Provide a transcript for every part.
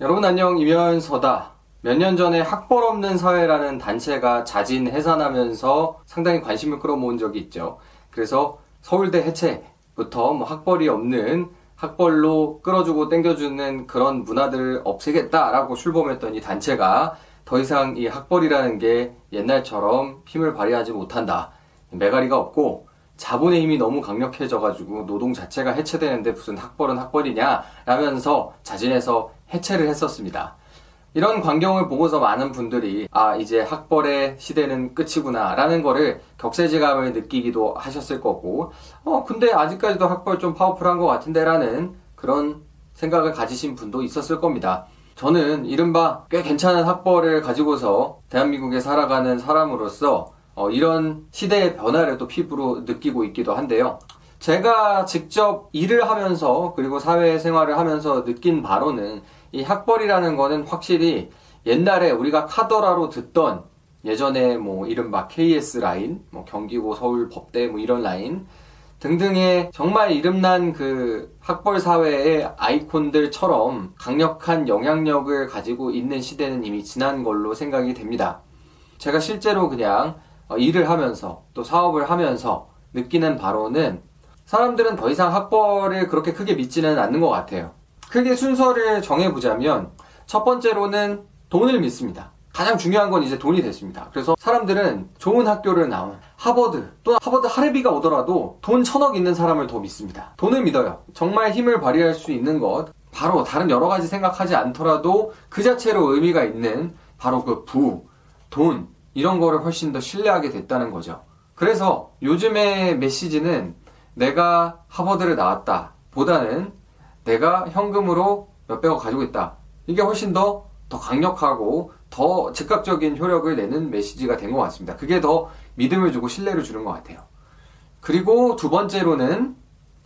여러분 안녕 이면서다. 몇 년 전에 학벌 없는 사회라는 단체가 자진 해산하면서 상당히 관심을 끌어모은 적이 있죠. 그래서 서울대 해체부터 뭐 학벌이 없는 학벌로 끌어주고 땡겨주는 그런 문화들을 없애겠다라고 출범했던 이 단체가 더 이상 이 학벌이라는 게 옛날처럼 힘을 발휘하지 못한다. 메가리가 없고 자본의 힘이 너무 강력해져가지고 노동 자체가 해체되는데 무슨 학벌은 학벌이냐 라면서 자진해서 해체를 했었습니다. 이런 광경을 보고서 많은 분들이 아 이제 학벌의 시대는 끝이구나 라는 거를 격세지감을 느끼기도 하셨을 거고 어 근데 아직까지도 학벌 좀 파워풀한 것 같은데 라는 그런 생각을 가지신 분도 있었을 겁니다. 저는 이른바 꽤 괜찮은 학벌을 가지고서 대한민국에 살아가는 사람으로서 어, 이런 시대의 변화를 또 피부로 느끼고 있기도 한데요. 제가 직접 일을 하면서 그리고 사회 생활을 하면서 느낀 바로는 이 학벌이라는 거는 확실히 옛날에 우리가 카더라로 듣던 예전에 뭐 이른바 KS 라인, 뭐 경기고 서울 법대 뭐 이런 라인 등등의 정말 이름난 그 학벌 사회의 아이콘들처럼 강력한 영향력을 가지고 있는 시대는 이미 지난 걸로 생각이 됩니다. 제가 실제로 그냥 어, 일을 하면서 또 사업을 하면서 느끼는 바로는 사람들은 더 이상 학벌을 그렇게 크게 믿지는 않는 것 같아요. 크게 순서를 정해보자면 첫 번째로는 돈을 믿습니다. 가장 중요한 건 이제 돈이 됐습니다. 그래서 사람들은 좋은 학교를 나온 하버드 또 하버드 하레비가 오더라도 돈 천억 있는 사람을 더 믿습니다. 돈을 믿어요. 정말 힘을 발휘할 수 있는 것 바로 다른 여러 가지 생각하지 않더라도 그 자체로 의미가 있는 바로 그 부, 돈 이런 거를 훨씬 더 신뢰하게 됐다는 거죠. 그래서 요즘의 메시지는 내가 하버드를 나왔다 보다는 내가 현금으로 몇백억 가지고 있다. 이게 훨씬 더, 더 강력하고 더 즉각적인 효력을 내는 메시지가 된 것 같습니다. 그게 더 믿음을 주고 신뢰를 주는 것 같아요. 그리고 두 번째로는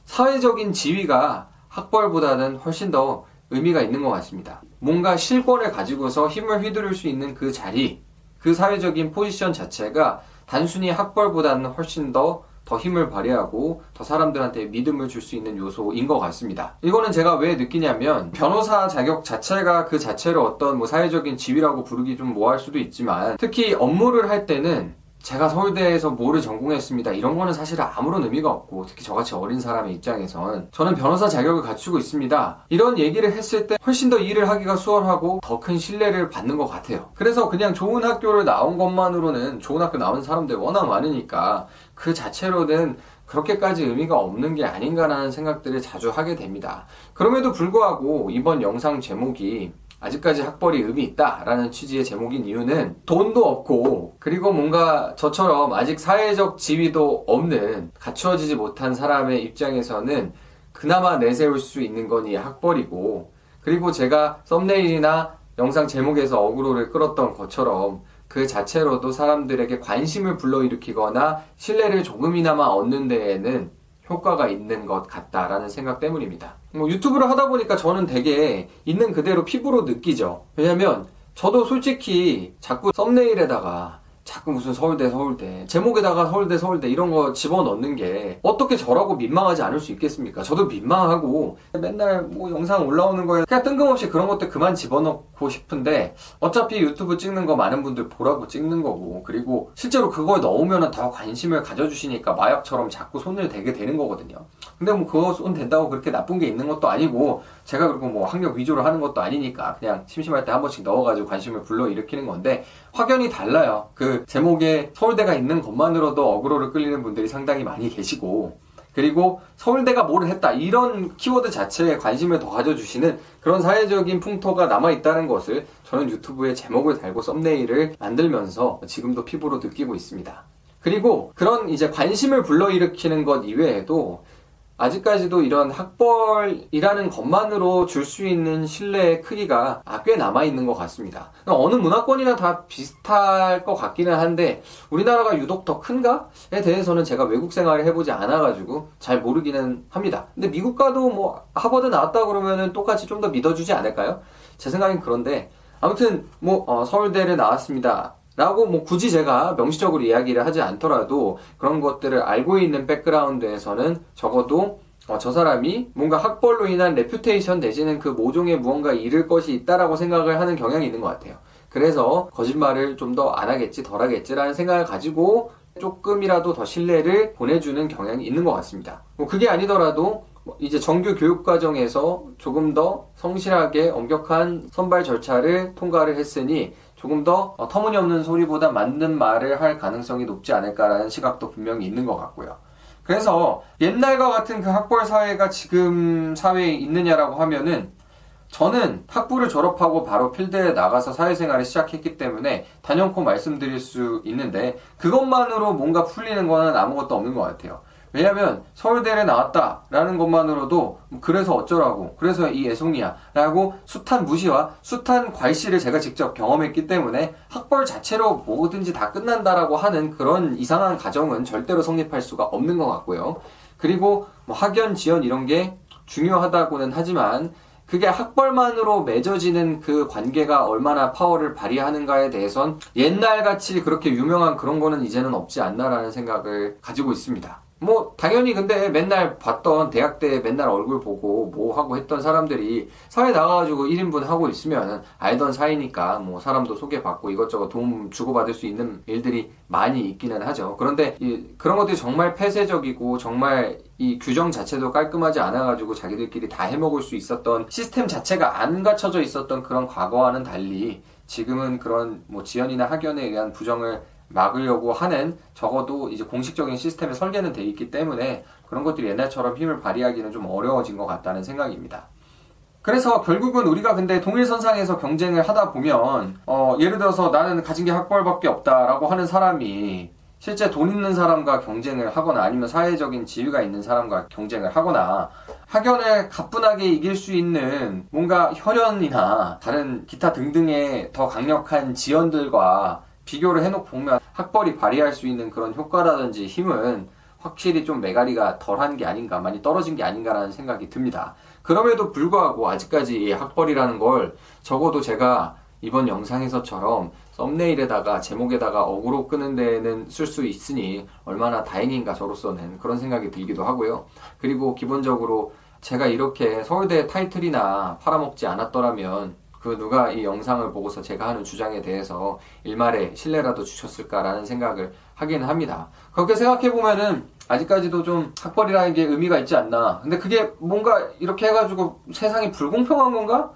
사회적인 지위가 학벌보다는 훨씬 더 의미가 있는 것 같습니다. 뭔가 실권을 가지고서 힘을 휘두를 수 있는 그 자리, 그 사회적인 포지션 자체가 단순히 학벌보다는 훨씬 더 더 힘을 발휘하고 더 사람들한테 믿음을 줄 수 있는 요소인 것 같습니다. 이거는 제가 왜 느끼냐면 변호사 자격 자체가 그 자체로 어떤 뭐 사회적인 지위라고 부르기 좀 뭐할 수도 있지만 특히 업무를 할 때는 제가 서울대에서 뭐를 전공했습니다. 이런 거는 사실 아무런 의미가 없고 특히 저같이 어린 사람의 입장에선 저는 변호사 자격을 갖추고 있습니다. 이런 얘기를 했을 때 훨씬 더 일을 하기가 수월하고 더 큰 신뢰를 받는 것 같아요. 그래서 그냥 좋은 학교를 나온 것만으로는 좋은 학교 나온 사람들 워낙 많으니까 그 자체로는 그렇게까지 의미가 없는 게 아닌가라는 생각들을 자주 하게 됩니다. 그럼에도 불구하고 이번 영상 제목이 아직까지 학벌이 의미 있다라는 취지의 제목인 이유는 돈도 없고 그리고 뭔가 저처럼 아직 사회적 지위도 없는 갖추어지지 못한 사람의 입장에서는 그나마 내세울 수 있는 건 이 학벌이고 그리고 제가 썸네일이나 영상 제목에서 어그로를 끌었던 것처럼 그 자체로도 사람들에게 관심을 불러일으키거나 신뢰를 조금이나마 얻는 데에는 효과가 있는 것 같다라는 생각 때문입니다. 뭐 유튜브를 하다 보니까 저는 되게 있는 그대로 피부로 느끼죠. 왜냐면 저도 솔직히 자꾸 썸네일에다가 자꾸 무슨 서울대 서울대 제목에다가 서울대 서울대 이런 거 집어넣는 게 어떻게 저라고 민망하지 않을 수 있겠습니까? 저도 민망하고 맨날 뭐 영상 올라오는 거에 그냥 뜬금없이 그런 것들 그만 집어넣고 싶은데 어차피 유튜브 찍는 거 많은 분들 보라고 찍는 거고 그리고 실제로 그걸 넣으면 더 관심을 가져주시니까 마약처럼 자꾸 손을 대게 되는 거거든요. 근데 뭐 그거 손 댄다고 그렇게 나쁜 게 있는 것도 아니고 제가 그리고 뭐 학력 위주로 하는 것도 아니니까 그냥 심심할 때 한 번씩 넣어가지고 관심을 불러일으키는 건데 확연히 달라요. 그 제목에 서울대가 있는 것만으로도 어그로를 끌리는 분들이 상당히 많이 계시고 그리고 서울대가 뭐를 했다 이런 키워드 자체에 관심을 더 가져주시는 그런 사회적인 풍토가 남아 있다는 것을 저는 유튜브에 제목을 달고 썸네일을 만들면서 지금도 피부로 느끼고 있습니다. 그리고 그런 이제 관심을 불러일으키는 것 이외에도 아직까지도 이런 학벌이라는 것만으로 줄 수 있는 신뢰의 크기가 아, 꽤 남아있는 것 같습니다. 어느 문화권이나 다 비슷할 것 같기는 한데 우리나라가 유독 더 큰가에 대해서는 제가 외국 생활을 해보지 않아가지고 잘 모르기는 합니다. 근데 미국 가도 뭐 하버드 나왔다 그러면은 똑같이 좀 더 믿어주지 않을까요? 제 생각엔 그런데 아무튼 뭐 어, 서울대를 나왔습니다. 라고 뭐 굳이 제가 명시적으로 이야기를 하지 않더라도 그런 것들을 알고 있는 백그라운드에서는 적어도 어, 저 사람이 뭔가 학벌로 인한 reputation 내지는 그 모종의 무언가 잃을 것이 있다라고 생각을 하는 경향이 있는 것 같아요. 그래서 거짓말을 좀 더 안 하겠지, 덜 하겠지라는 생각을 가지고 조금이라도 더 신뢰를 보내주는 경향이 있는 것 같습니다. 뭐 그게 아니더라도 이제 정규 교육 과정에서 조금 더 성실하게 엄격한 선발 절차를 통과를 했으니 조금 더 어, 터무니없는 소리보다 맞는 말을 할 가능성이 높지 않을까라는 시각도 분명히 있는 것 같고요. 그래서 옛날과 같은 그 학벌 사회가 지금 사회에 있느냐라고 하면은 저는 학부를 졸업하고 바로 필드에 나가서 사회생활을 시작했기 때문에 단연코 말씀드릴 수 있는데 그것만으로 뭔가 풀리는 거는 아무것도 없는 것 같아요. 왜냐면 서울대를 나왔다라는 것만으로도 그래서 어쩌라고 그래서 이 애송이야 라고 숱한 무시와 숱한 괄시를 제가 직접 경험했기 때문에 학벌 자체로 뭐든지 다 끝난다라고 하는 그런 이상한 가정은 절대로 성립할 수가 없는 것 같고요. 그리고 뭐 학연, 지연 이런 게 중요하다고는 하지만 그게 학벌만으로 맺어지는 그 관계가 얼마나 파워를 발휘하는가에 대해선 옛날같이 그렇게 유명한 그런 거는 이제는 없지 않나라는 생각을 가지고 있습니다. 뭐 당연히 근데 맨날 봤던 대학 때 맨날 얼굴 보고 뭐 하고 했던 사람들이 사회 나가가지고 1인분 하고 있으면 알던 사이니까 뭐 사람도 소개받고 이것저것 도움 주고받을 수 있는 일들이 많이 있기는 하죠. 그런데 그런 것들이 정말 폐쇄적이고 정말 이 규정 자체도 깔끔하지 않아가지고 자기들끼리 다 해먹을 수 있었던 시스템 자체가 안 갖춰져 있었던 그런 과거와는 달리 지금은 그런 뭐 지연이나 학연에 의한 부정을 막으려고 하는 적어도 이제 공식적인 시스템의 설계는 돼 있기 때문에 그런 것들이 옛날처럼 힘을 발휘하기는 좀 어려워진 것 같다는 생각입니다. 그래서 결국은 우리가 근데 동일선상에서 경쟁을 하다 보면 어, 예를 들어서 나는 가진 게 학벌밖에 없다라고 하는 사람이 실제 돈 있는 사람과 경쟁을 하거나 아니면 사회적인 지위가 있는 사람과 경쟁을 하거나 학연을 가뿐하게 이길 수 있는 뭔가 혈연이나 다른 기타 등등의 더 강력한 지연들과 비교를 해놓고 보면 학벌이 발휘할 수 있는 그런 효과라든지 힘은 확실히 좀 메가리가 덜한 게 아닌가, 많이 떨어진 게 아닌가라는 생각이 듭니다. 그럼에도 불구하고 아직까지 학벌이라는 걸 적어도 제가 이번 영상에서처럼 썸네일에다가 제목에다가 어그로 끄는 데는 쓸 수 있으니 얼마나 다행인가 저로서는 그런 생각이 들기도 하고요. 그리고 기본적으로 제가 이렇게 서울대 타이틀이나 팔아먹지 않았더라면 그 누가 이 영상을 보고서 제가 하는 주장에 대해서 일말의 신뢰라도 주셨을까라는 생각을 하기는 합니다. 그렇게 생각해 보면은 아직까지도 좀 학벌이라는 게 의미가 있지 않나. 근데 그게 뭔가 이렇게 해가지고 세상이 불공평한 건가?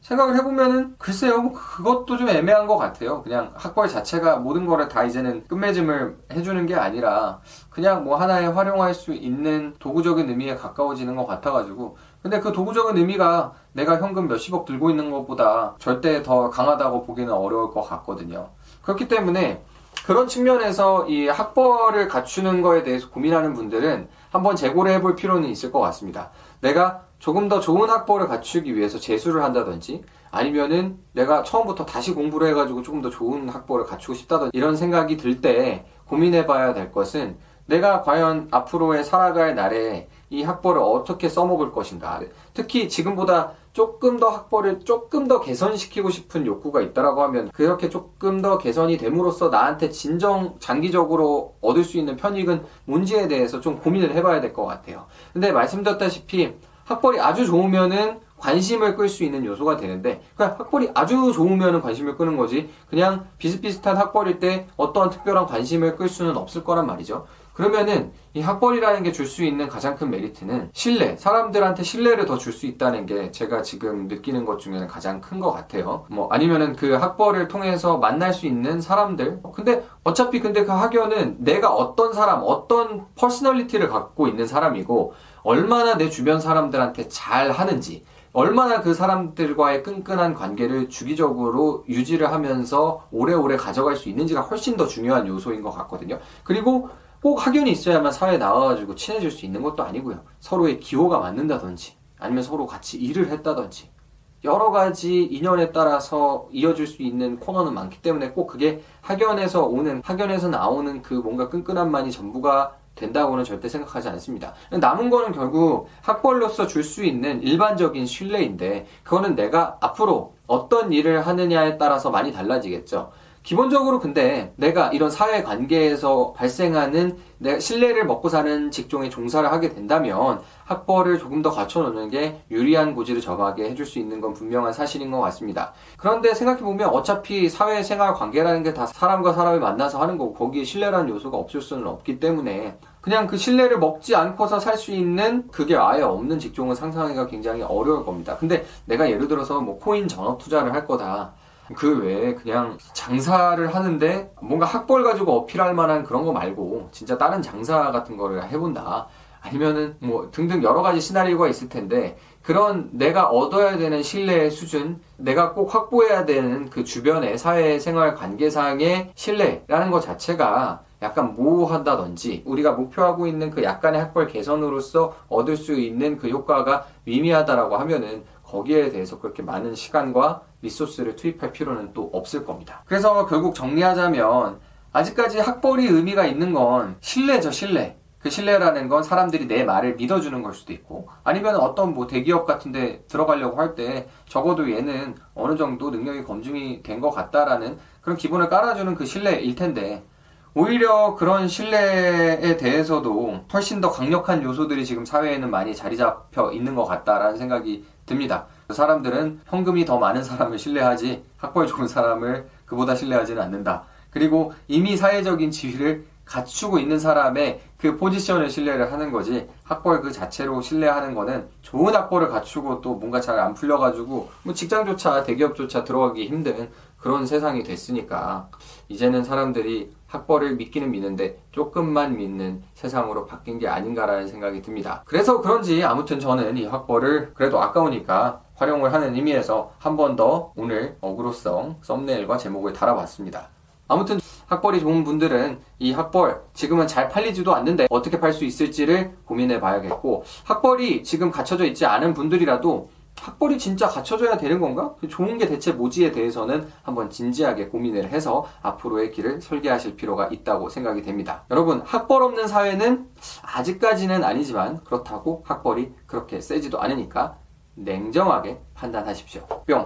생각을 해보면은 글쎄요 뭐 그것도 좀 애매한 것 같아요 그냥 학벌 자체가 모든 거를 다 이제는 끝맺음을 해주는 게 아니라 그냥 뭐 하나에 활용할 수 있는 도구적인 의미에 가까워지는 것 같아가지고 근데 그 도구적인 의미가 내가 현금 몇십억 들고 있는 것보다 절대 더 강하다고 보기는 어려울 것 같거든요 그렇기 때문에 그런 측면에서 이 학벌을 갖추는 거에 대해서 고민하는 분들은 한번 재고를 해볼 필요는 있을 것 같습니다. 내가 조금 더 좋은 학벌을 갖추기 위해서 재수를 한다든지 아니면은 내가 처음부터 다시 공부를 해가지고 조금 더 좋은 학벌을 갖추고 싶다든지 이런 생각이 들 때 고민해 봐야 될 것은 내가 과연 앞으로의 살아갈 날에 이 학벌을 어떻게 써먹을 것인가. 특히 지금보다 조금 더 학벌을 조금 더 개선시키고 싶은 욕구가 있다라고 하면 그렇게 조금 더 개선이 됨으로써 나한테 진정 장기적으로 얻을 수 있는 편익은 뭔지에 대해서 좀 고민을 해봐야 될 것 같아요. 근데 말씀드렸다시피 학벌이 아주 좋으면은 관심을 끌 수 있는 요소가 되는데 그냥 학벌이 아주 좋으면 관심을 끄는 거지 그냥 비슷비슷한 학벌일 때 어떠한 특별한 관심을 끌 수는 없을 거란 말이죠. 그러면은 이 학벌이라는 게 줄 수 있는 가장 큰 메리트는 신뢰, 사람들한테 신뢰를 더 줄 수 있다는 게 제가 지금 느끼는 것 중에는 가장 큰 것 같아요. 뭐 아니면은 그 학벌을 통해서 만날 수 있는 사람들. 근데 어차피 근데 그 학연은 내가 어떤 사람, 어떤 personality를 갖고 있는 사람이고 얼마나 내 주변 사람들한테 잘 하는지, 얼마나 그 사람들과의 끈끈한 관계를 주기적으로 유지를 하면서 오래오래 가져갈 수 있는지가 훨씬 더 중요한 요소인 것 같거든요. 그리고 꼭 학연이 있어야만 사회에 나와가지고 친해질 수 있는 것도 아니고요. 서로의 기호가 맞는다든지, 아니면 서로 같이 일을 했다든지, 여러 가지 인연에 따라서 이어질 수 있는 코너는 많기 때문에 꼭 그게 학연에서 오는, 학연에서 나오는 그 뭔가 끈끈함만이 전부가 된다고는 절대 생각하지 않습니다. 남은 거는 결국 학벌로서 줄 수 있는 일반적인 신뢰인데 그거는 내가 앞으로 어떤 일을 하느냐에 따라서 많이 달라지겠죠. 기본적으로 근데 내가 이런 사회 관계에서 발생하는 내 신뢰를 먹고 사는 직종에 종사를 하게 된다면 학벌을 조금 더 갖춰놓는 게 유리한 고지를 정하게 해줄 수 있는 건 분명한 사실인 것 같습니다. 그런데 생각해보면 어차피 사회생활 관계라는 게 다 사람과 사람을 만나서 하는 거고 거기에 신뢰라는 요소가 없을 수는 없기 때문에 그냥 그 신뢰를 먹지 않고서 살 수 있는 그게 아예 없는 직종은 상상하기가 굉장히 어려울 겁니다. 근데 내가 예를 들어서 뭐 코인 전업 투자를 할 거다. 그 외에 그냥 장사를 하는데 뭔가 학벌 가지고 어필할 만한 그런 거 말고 진짜 다른 장사 같은 거를 해본다. 아니면은 뭐 등등 여러 가지 시나리오가 있을 텐데 그런 내가 얻어야 되는 신뢰의 수준, 내가 꼭 확보해야 되는 그 주변의 사회생활 관계상의 신뢰라는 것 자체가 약간 모호하다든지 우리가 목표하고 있는 그 약간의 학벌 개선으로서 얻을 수 있는 그 효과가 미미하다라고 하면은 거기에 대해서 그렇게 많은 시간과 리소스를 투입할 필요는 또 없을 겁니다. 그래서 결국 정리하자면 아직까지 학벌이 의미가 있는 건 신뢰죠, 신뢰. 그 신뢰라는 건 사람들이 내 말을 믿어주는 걸 수도 있고 아니면 어떤 뭐 대기업 같은데 들어가려고 할 때 적어도 얘는 어느 정도 능력이 검증이 된 것 같다라는 그런 기본을 깔아주는 그 신뢰일 텐데 오히려 그런 신뢰에 대해서도 훨씬 더 강력한 요소들이 지금 사회에는 많이 자리 잡혀 있는 것 같다라는 생각이 듭니다. 그 사람들은 현금이 더 많은 사람을 신뢰하지 학벌 좋은 사람을 그보다 신뢰하지는 않는다. 그리고 이미 사회적인 지위를 갖추고 있는 사람의 그 포지션을 신뢰를 하는 거지 학벌 그 자체로 신뢰하는 거는 좋은 학벌을 갖추고 또 뭔가 잘 안 풀려가지고 뭐 직장조차 대기업조차 들어가기 힘든 그런 세상이 됐으니까 이제는 사람들이 학벌을 믿기는 믿는데 조금만 믿는 세상으로 바뀐 게 아닌가라는 생각이 듭니다. 그래서 그런지 아무튼 저는 이 학벌을 그래도 아까우니까 활용을 하는 의미에서 한 번 더 오늘 어그로성 썸네일과 제목을 달아봤습니다. 아무튼 학벌이 좋은 분들은 이 학벌 지금은 잘 팔리지도 않는데 어떻게 팔 수 있을지를 고민해 봐야겠고 학벌이 지금 갖춰져 있지 않은 분들이라도 학벌이 진짜 갖춰져야 되는 건가? 그 좋은 게 대체 뭐지에 대해서는 한번 진지하게 고민을 해서 앞으로의 길을 설계하실 필요가 있다고 생각이 됩니다. 여러분, 학벌 없는 사회는 아직까지는 아니지만 그렇다고 학벌이 그렇게 세지도 않으니까 냉정하게 판단하십시오. 뿅!